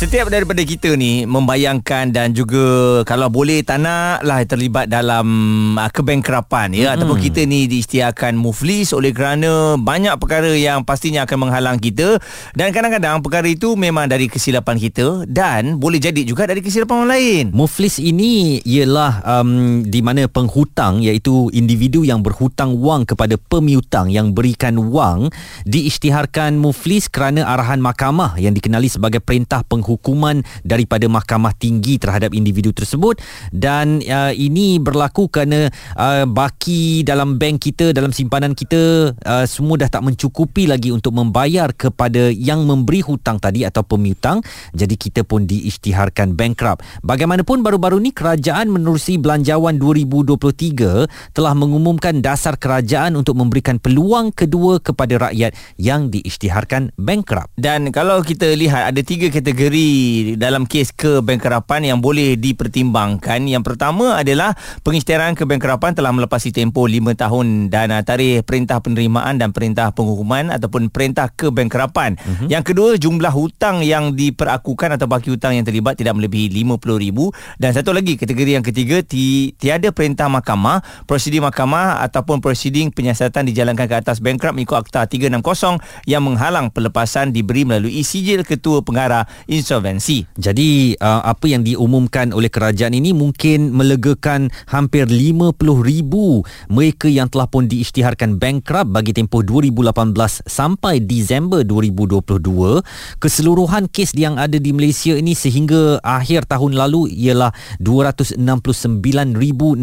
Setiap daripada kita ni membayangkan dan juga kalau boleh tak naklah terlibat dalam uh, kebankrapan ya mm-hmm. ataupun kita ni diisytiharkan muflis oleh kerana banyak perkara yang pastinya akan menghalang kita dan kadang-kadang perkara itu memang dari kesilapan kita dan boleh jadi juga dari kesilapan orang lain. Muflis ini ialah um, di mana penghutang iaitu individu yang berhutang wang kepada pemiutang yang berikan wang diisytiharkan muflis kerana arahan mahkamah yang dikenali sebagai perintah penghutang hukuman daripada mahkamah tinggi terhadap individu tersebut. Dan uh, ini berlaku kerana uh, baki dalam bank kita dalam simpanan kita uh, semua dah tak mencukupi lagi untuk membayar kepada yang memberi hutang tadi atau pemiutang. Jadi kita pun diisytiharkan bankrupt. Bagaimanapun baru-baru ni kerajaan menerusi belanjawan 2023 telah mengumumkan dasar kerajaan untuk memberikan peluang kedua kepada rakyat yang diisytiharkan bankrupt. Dan kalau kita lihat ada tiga kategori kategori dalam kes kebankrapan yang boleh dipertimbangkan. Yang pertama adalah pengisytiharan kebankrapan telah melepasi tempoh 5 tahun dan tarikh perintah penerimaan dan perintah penghukuman ataupun perintah kebankrapan. Uh-huh. Yang kedua, jumlah hutang yang diperakukan atau baki hutang yang terlibat tidak melebihi RM50,000 dan satu lagi kategori yang ketiga ti, tiada perintah mahkamah, prosedur mahkamah ataupun prosedur penyiasatan dijalankan ke atas bankrupt mengikut Akta 360 yang menghalang pelepasan diberi melalui sijil ketua pengarah insolvensi. Jadi uh, apa yang diumumkan oleh kerajaan ini mungkin melegakan hampir 50,000 mereka yang telah pun diisytiharkan bankrupt bagi tempoh 2018 sampai Disember 2022. Keseluruhan kes yang ada di Malaysia ini sehingga akhir tahun lalu ialah 269,654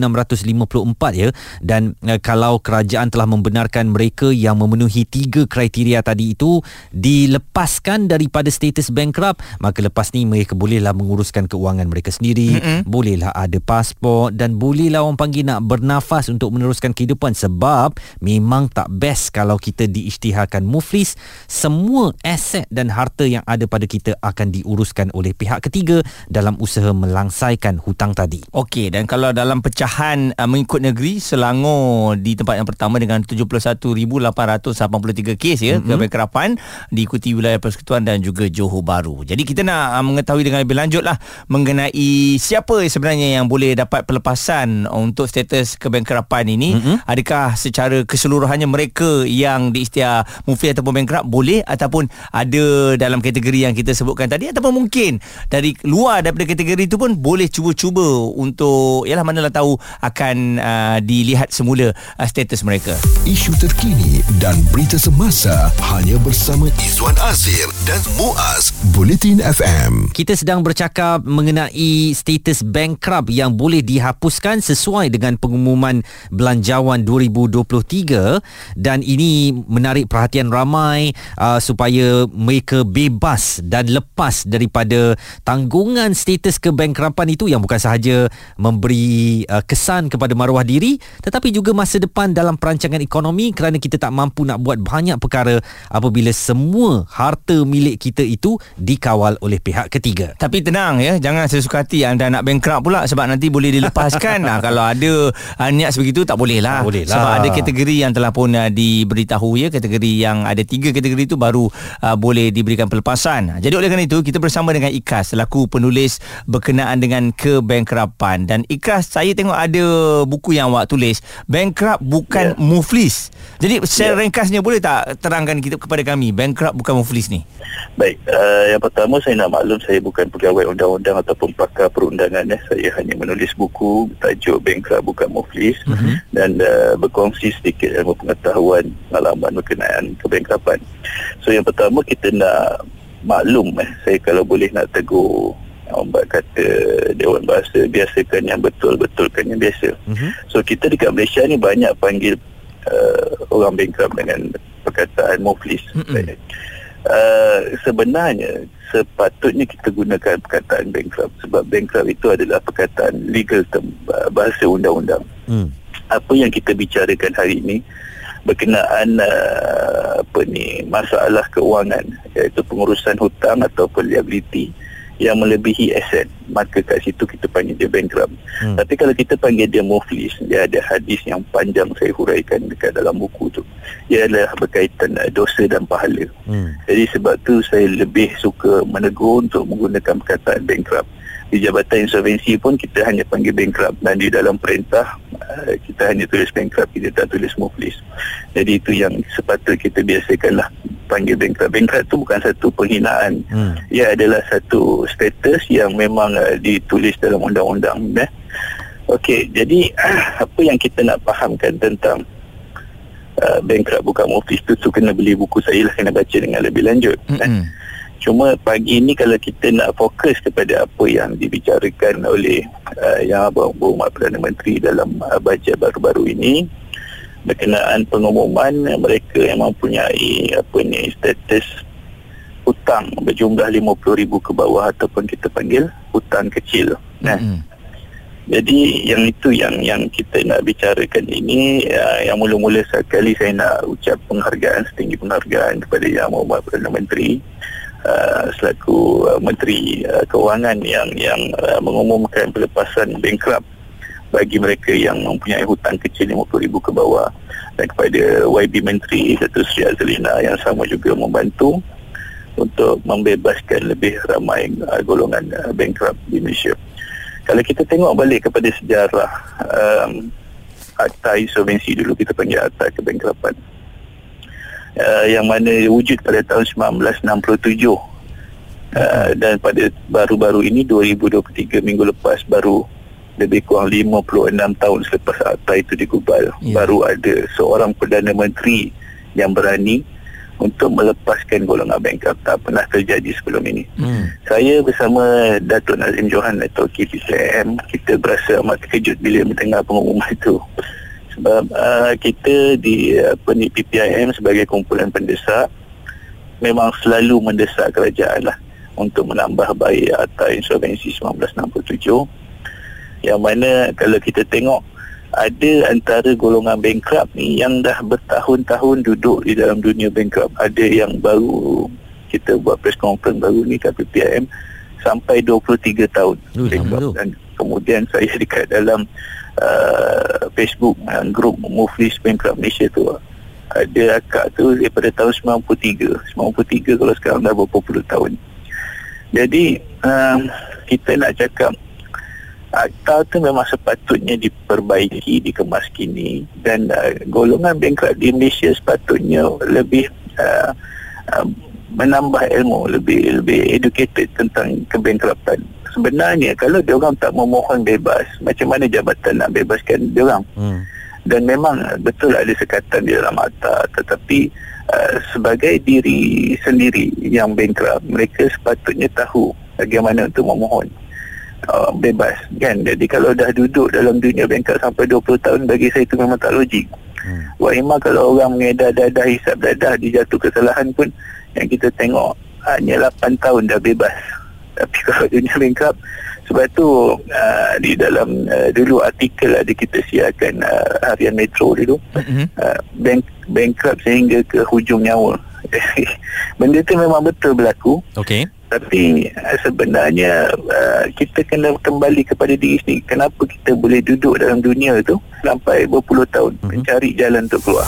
ya dan uh, kalau kerajaan telah membenarkan mereka yang memenuhi tiga kriteria tadi itu dilepaskan daripada status bankrupt maka maka lepas ni mereka bolehlah menguruskan keuangan mereka sendiri mm-hmm. bolehlah ada pasport dan bolehlah orang panggil nak bernafas untuk meneruskan kehidupan sebab memang tak best kalau kita diisytiharkan muflis semua aset dan harta yang ada pada kita akan diuruskan oleh pihak ketiga dalam usaha melangsaikan hutang tadi okey dan kalau dalam pecahan uh, mengikut negeri Selangor di tempat yang pertama dengan 71,883 kes ya mm-hmm. kebankrapan diikuti wilayah Persekutuan dan juga Johor Bahru jadi kita nak uh, mengetahui dengan lebih lanjut lah mengenai siapa sebenarnya yang boleh dapat pelepasan untuk status kebankrapan ini. Mm-hmm. Adakah secara keseluruhannya mereka yang diistiar mufi ataupun bankrupt boleh ataupun ada dalam kategori yang kita sebutkan tadi ataupun mungkin dari luar daripada kategori itu pun boleh cuba-cuba untuk yalah manalah tahu akan uh, dilihat semula uh, status mereka. Isu terkini dan berita semasa hanya bersama Izwan Azir dan Muaz Bulletin FM. Kita sedang bercakap mengenai status bankrupt yang boleh dihapuskan sesuai dengan pengumuman belanjawan 2023 dan ini menarik perhatian ramai uh, supaya mereka bebas dan lepas daripada tanggungan status kebankrapan itu yang bukan sahaja memberi uh, kesan kepada maruah diri tetapi juga masa depan dalam perancangan ekonomi kerana kita tak mampu nak buat banyak perkara apabila semua harta milik kita itu dikawal oleh pihak ketiga. Tapi tenang ya, jangan sesuka hati anda nak bankrupt pula sebab nanti boleh dilepaskan. nah, kalau ada uh, niat sebegitu tak boleh lah. Tak boleh lah. Sebab ada kategori yang telah pun uh, diberitahu ya, kategori yang ada tiga kategori itu baru uh, boleh diberikan pelepasan. Jadi oleh kerana itu kita bersama dengan Ikas selaku penulis berkenaan dengan kebankrapan dan Ikas saya tengok ada buku yang awak tulis bankrupt bukan yeah. muflis. Jadi secara yeah. ringkasnya boleh tak terangkan kita kepada kami bankrupt bukan muflis ni? Baik, uh, yang pertama saya nak maklum saya bukan pegawai undang-undang ataupun pakar perundangan eh. Saya hanya menulis buku tajuk Bankrupt Bukan Muflis uh-huh. dan uh, berkongsi sedikit ilmu pengetahuan pengalaman berkenaan kebankrapan. So yang pertama kita nak maklum eh saya kalau boleh nak tegur orang kata Dewan Bahasa biasakan yang betul betulkan yang biasa. Uh-huh. So kita dekat Malaysia ni banyak panggil uh, orang bankrupt dengan perkataan muflis. Uh-huh. Uh, sebenarnya sepatutnya kita gunakan perkataan bankrupt sebab bankrupt itu adalah perkataan legal term bahasa undang-undang. Hmm. Apa yang kita bicarakan hari ini berkenaan uh, apa ni masalah keuangan iaitu pengurusan hutang atau liability yang melebihi aset maka kat situ kita panggil dia bankrupt. Hmm. tapi kalau kita panggil dia muflis dia ada hadis yang panjang saya huraikan dekat dalam buku tu. Ia adalah berkaitan uh, dosa dan pahala. Hmm. jadi sebab tu saya lebih suka menegur untuk menggunakan perkataan bankrupt di Jabatan Insolvensi pun kita hanya panggil bankrupt dan di dalam perintah uh, kita hanya tulis bankrupt kita tak tulis muflis jadi itu yang sepatutnya kita biasakanlah panggil bankrupt bankrupt itu bukan satu penghinaan hmm. ia adalah satu status yang memang uh, ditulis dalam undang-undang eh? Okey, jadi apa yang kita nak fahamkan tentang uh, bankrupt bukan muflis itu tu kena beli buku saya lah kena baca dengan lebih lanjut mm-hmm. eh? Cuma pagi ini kalau kita nak fokus kepada apa yang dibicarakan oleh uh, Yang Abang Berhormat Perdana Menteri dalam uh, bajet baru-baru ini berkenaan pengumuman mereka yang mempunyai apa ni status hutang berjumlah RM50,000 ke bawah ataupun kita panggil hutang kecil. Nah. Mm-hmm. Jadi yang itu yang yang kita nak bicarakan ini uh, yang mula-mula sekali saya nak ucap penghargaan setinggi penghargaan kepada Yang Muhammad Perdana Menteri Uh, selaku uh, menteri uh, keuangan yang yang uh, mengumumkan pelepasan bankrupt bagi mereka yang mempunyai hutang kecil RM50,000 ke bawah dan kepada YB Menteri Datuk Sri Azlina yang sama juga membantu untuk membebaskan lebih ramai uh, golongan uh, bankrupt di Malaysia. Kalau kita tengok balik kepada sejarah um, Akta Insolvensi dulu kita panggil Akta Kebankrapan uh, yang mana wujud pada tahun 1967 uh, dan pada baru-baru ini 2023 minggu lepas baru lebih kurang 56 tahun selepas akta itu digubal yeah. baru ada seorang Perdana Menteri yang berani untuk melepaskan golongan bankrupt tak pernah terjadi sebelum ini. Hmm. Saya bersama Datuk Nazim Johan atau KPCM kita berasa amat terkejut bila mendengar pengumuman itu sebab uh, kita di apa ni PPIM sebagai kumpulan pendesak memang selalu mendesak kerajaan lah untuk menambah baik Akta Insolvensi 1967 yang mana kalau kita tengok ada antara golongan bankrupt ni yang dah bertahun-tahun duduk di dalam dunia bankrupt. Ada yang baru kita buat press conference baru ni kat PPIM sampai 23 tahun uh, dan kemudian saya dekat dalam uh, Facebook uh, grup Muflis Bankrupt Malaysia tu ada akak tu daripada tahun 93 93 kalau sekarang dah berapa puluh tahun. Jadi um, kita nak cakap akta tu memang sepatutnya diperbaiki dikemas kini dan uh, golongan bankrupt di Malaysia sepatutnya lebih uh, uh, menambah ilmu lebih lebih educated tentang kebankruptan sebenarnya kalau dia orang tak memohon bebas macam mana jabatan nak bebaskan dia orang? Hmm. dan memang betul ada sekatan di dalam mata tetapi uh, sebagai diri sendiri yang bankrupt mereka sepatutnya tahu bagaimana untuk memohon uh, bebas. Kan? Jadi kalau dah duduk dalam dunia bankrupt sampai 20 tahun bagi saya itu memang tak logik. Hmm. Wahima kalau orang mengedar dadah hisap dadah dijatuh kesalahan pun yang kita tengok hanya 8 tahun dah bebas tapi kalau dunia bankrupt sebab tu uh, di dalam uh, dulu artikel ada kita siarkan uh, harian metro dulu. Mm-hmm. uh, bank bankrupt sehingga ke hujung nyawa. Benda tu memang betul berlaku. Okey. Tapi uh, sebenarnya uh, kita kena kembali kepada diri sendiri. Kenapa kita boleh duduk dalam dunia tu sampai berpuluh tahun? Mm-hmm. mencari jalan untuk keluar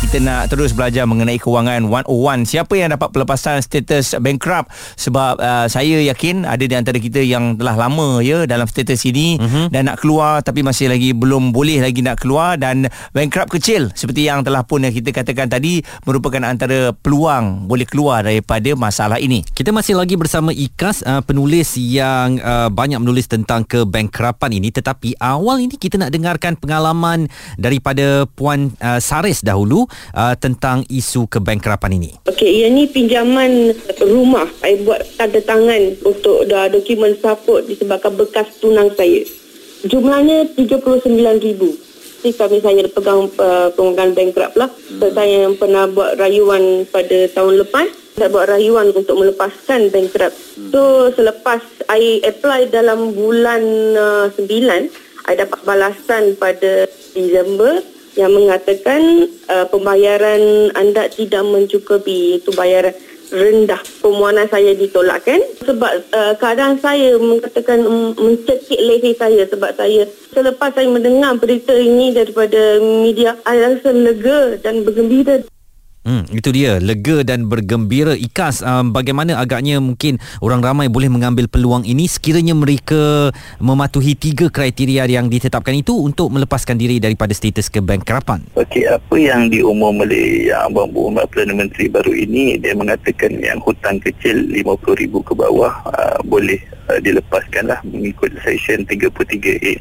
kita nak terus belajar mengenai kewangan 101 siapa yang dapat pelepasan status bankrupt? Sebab uh, saya yakin ada di antara kita yang telah lama ya dalam status ini uh-huh. dan nak keluar tapi masih lagi belum boleh lagi nak keluar dan bankrupt kecil. Seperti yang telah pun yang kita katakan tadi merupakan antara peluang boleh keluar daripada masalah ini. Kita masih lagi bersama Ikas uh, penulis yang uh, banyak menulis tentang kebankrapan ini. Tetapi awal ini kita nak dengarkan pengalaman daripada Puan uh, Saris dahulu uh, tentang isu kebankrapan ini. Okey, ini pinjaman rumah. Saya buat tanda tangan untuk dah dokumen support disebabkan bekas tunang saya. Jumlahnya RM39,000. Jadi kami saya pegang uh, pengurangan bankrupt lah. Hmm. Saya yang pernah buat rayuan pada tahun lepas. Saya buat rayuan untuk melepaskan bankrupt. Hmm. So selepas saya apply dalam bulan uh, 9, saya dapat balasan pada Disember yang mengatakan uh, pembayaran anda tidak mencukupi itu bayaran rendah. Permohonan saya ditolakkan sebab uh, keadaan saya mengatakan um, mencekik leher saya sebab saya selepas saya mendengar berita ini daripada media saya rasa lega dan bergembira Hmm, itu dia. Lega dan bergembira. Ikas um, bagaimana agaknya mungkin orang ramai boleh mengambil peluang ini? Sekiranya mereka mematuhi tiga kriteria yang ditetapkan itu untuk melepaskan diri daripada status kebankrapan. Okey, apa yang diumum oleh yang Abang Muhammad Perdana Menteri baru ini dia mengatakan yang hutang kecil RM50,000 ke bawah uh, boleh uh, dilepaskan lah mengikut section 33A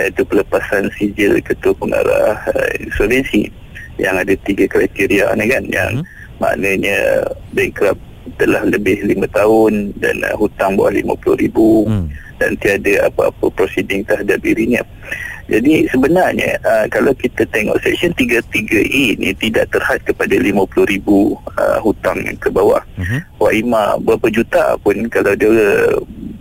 iaitu pelepasan sijil ketua pengarah uh, insolvensi yang ada tiga kriteria ni kan yang hmm. maknanya bankrupt telah lebih lima tahun dan uh, hutang bawah RM50,000 hmm. dan tiada apa-apa proceeding terhadap dirinya. Jadi sebenarnya uh, kalau kita tengok section 33E ni tidak terhad kepada RM50,000 uh, hutang ke bawah. Uh-huh. Waima berapa juta pun kalau dia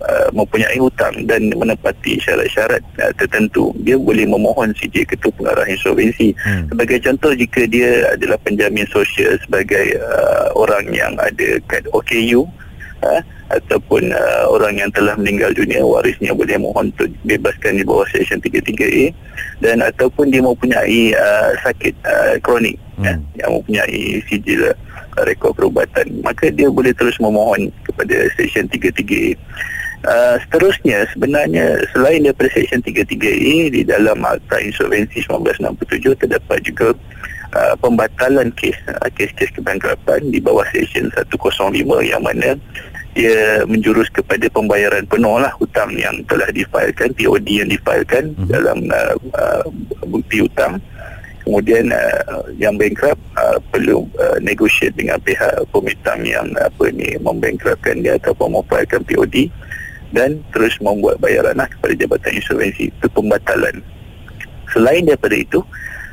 uh, mempunyai hutang dan menepati syarat-syarat uh, tertentu dia boleh memohon CJ Ketua Pengarah Insolvensi. Hmm. Sebagai contoh jika dia adalah penjamin sosial sebagai uh, orang yang ada kad OKU uh, ataupun uh, orang yang telah meninggal dunia warisnya boleh mohon untuk bebaskan di bawah section 33A dan ataupun dia mempunyai uh, sakit uh, kronik hmm. ya, yang mempunyai sijil uh, rekod perubatan. Maka dia boleh terus memohon kepada section 33A Uh, seterusnya sebenarnya selain daripada section 33A di dalam Akta Insolvensi 1967 terdapat juga uh, pembatalan kes uh, kes-kes kebankrapan di bawah section 105 yang mana ia menjurus kepada pembayaran penuh lah hutang yang telah difailkan POD yang difailkan hmm. dalam uh, uh, bukti hutang. Kemudian uh, yang bankrupt uh, perlu uh, negotiate dengan pihak pemitang yang apa ni membankruptkan dia ataupun memfailkan POD dan terus membuat bayaran lah kepada Jabatan Insolvensi. Itu pembatalan. Selain daripada itu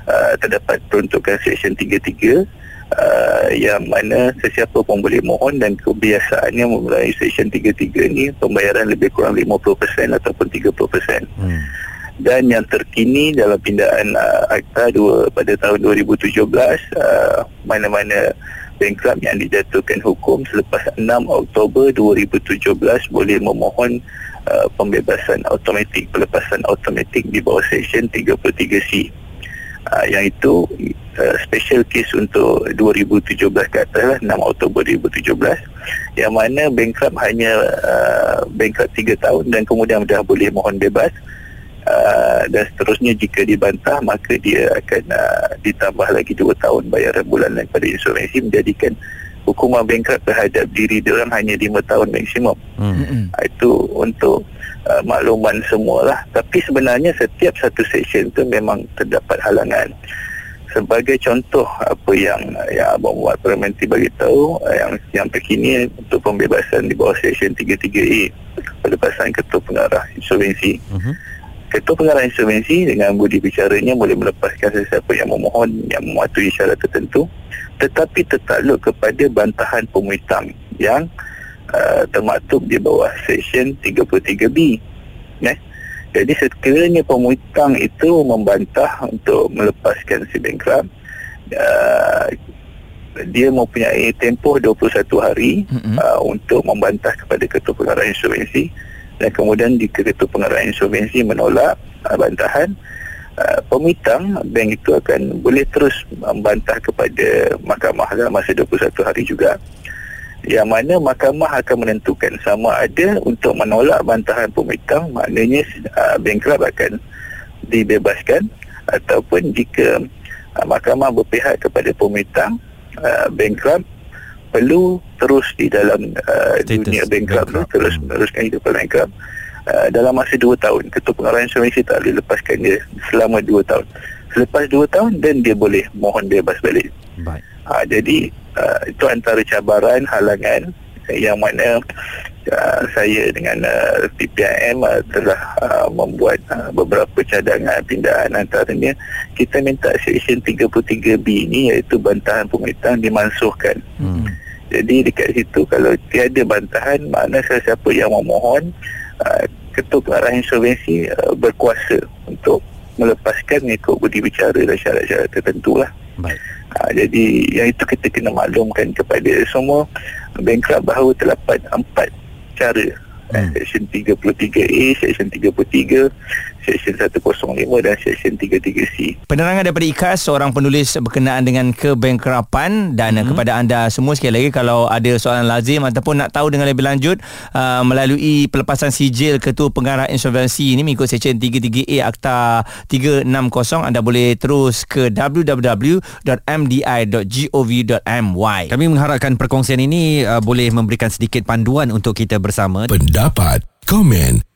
uh, terdapat peruntukan section 33 uh, yang mana sesiapa pun boleh mohon dan kebiasaannya melalui section 33 ni pembayaran lebih kurang 50% ataupun 30%. Hmm. Dan yang terkini dalam pindaan uh, akta dua, pada tahun 2017 uh, mana-mana bankrupt yang dijatuhkan hukum selepas 6 Oktober 2017 boleh memohon uh, pembebasan automatik pelepasan automatik di bawah section 33C. Uh, yang itu uh, special case untuk 2017 ke atas lah 6 Oktober 2017 yang mana bankrupt hanya uh, bankrupt 3 tahun dan kemudian dah boleh mohon bebas. Uh, dan seterusnya jika dibantah maka dia akan uh, ditambah lagi 2 tahun bayaran bulanan kepada insolvensi menjadikan hukuman bankrupt terhadap diri dia orang hanya 5 tahun maksimum hmm. uh, itu untuk uh, makluman semualah tapi sebenarnya setiap satu section tu memang terdapat halangan sebagai contoh apa yang yang Abang Muhammad Parliamentary bagi tahu yang yang terkini untuk pembebasan di bawah section 33A pelepasan ketua pengarah insolvensi. Uh-huh. Ketua pengarah insolvensi dengan budi bicaranya boleh melepaskan sesiapa yang memohon yang mematuhi syarat tertentu tetapi tertakluk kepada bantahan pemuitang yang uh, termaktub di bawah section 33B. Eh? Jadi sekiranya pemutang itu membantah untuk melepaskan si bankrupt, uh, dia mempunyai tempoh 21 hari mm-hmm. uh, untuk membantah kepada ketua pengarah insolvensi dan kemudian di ketua pengarah insolvensi menolak uh, bantahan, uh, pemitang bank itu akan boleh terus membantah kepada mahkamah dalam masa 21 hari juga. Yang mana mahkamah akan menentukan sama ada untuk menolak bantahan pemitang maknanya uh, bankrupt akan dibebaskan. Ataupun jika uh, mahkamah berpihak kepada pemitang uh, bankrupt perlu terus di dalam uh, dunia bankrupt, bankrupt. terus hmm. meneruskan hidup bankrupt uh, dalam masa 2 tahun ketua pengarah insolvensi tak boleh lepaskan dia selama 2 tahun selepas 2 tahun dan dia boleh mohon bebas balik baik uh, jadi uh, itu antara cabaran halangan yang mana uh, saya dengan uh, PPIM uh, telah uh, membuat uh, beberapa cadangan pindahan antaranya kita minta section 33B ini iaitu bantahan pemerintah dimansuhkan hmm. Jadi dekat situ kalau tiada bantahan mana sesiapa yang memohon uh, ketua pengarah insolvensi uh, berkuasa untuk melepaskan mengikut budi bicara dan syarat-syarat tertentu lah. Baik. Ha, jadi yang itu kita kena maklumkan kepada semua bankrupt bahawa terdapat empat cara hmm. Seksyen 33A, Seksyen 33, Seksyen 105 dan Seksyen 33C. Penerangan daripada IKAS seorang penulis berkenaan dengan kebankrapan dan hmm. kepada anda semua sekali lagi kalau ada soalan lazim ataupun nak tahu dengan lebih lanjut uh, melalui pelepasan sijil ketua pengarah insolvensi ini mengikut Seksyen 33A Akta 360 anda boleh terus ke www.mdi.gov.my. Kami mengharapkan perkongsian ini uh, boleh memberikan sedikit panduan untuk kita bersama. Pendapat, komen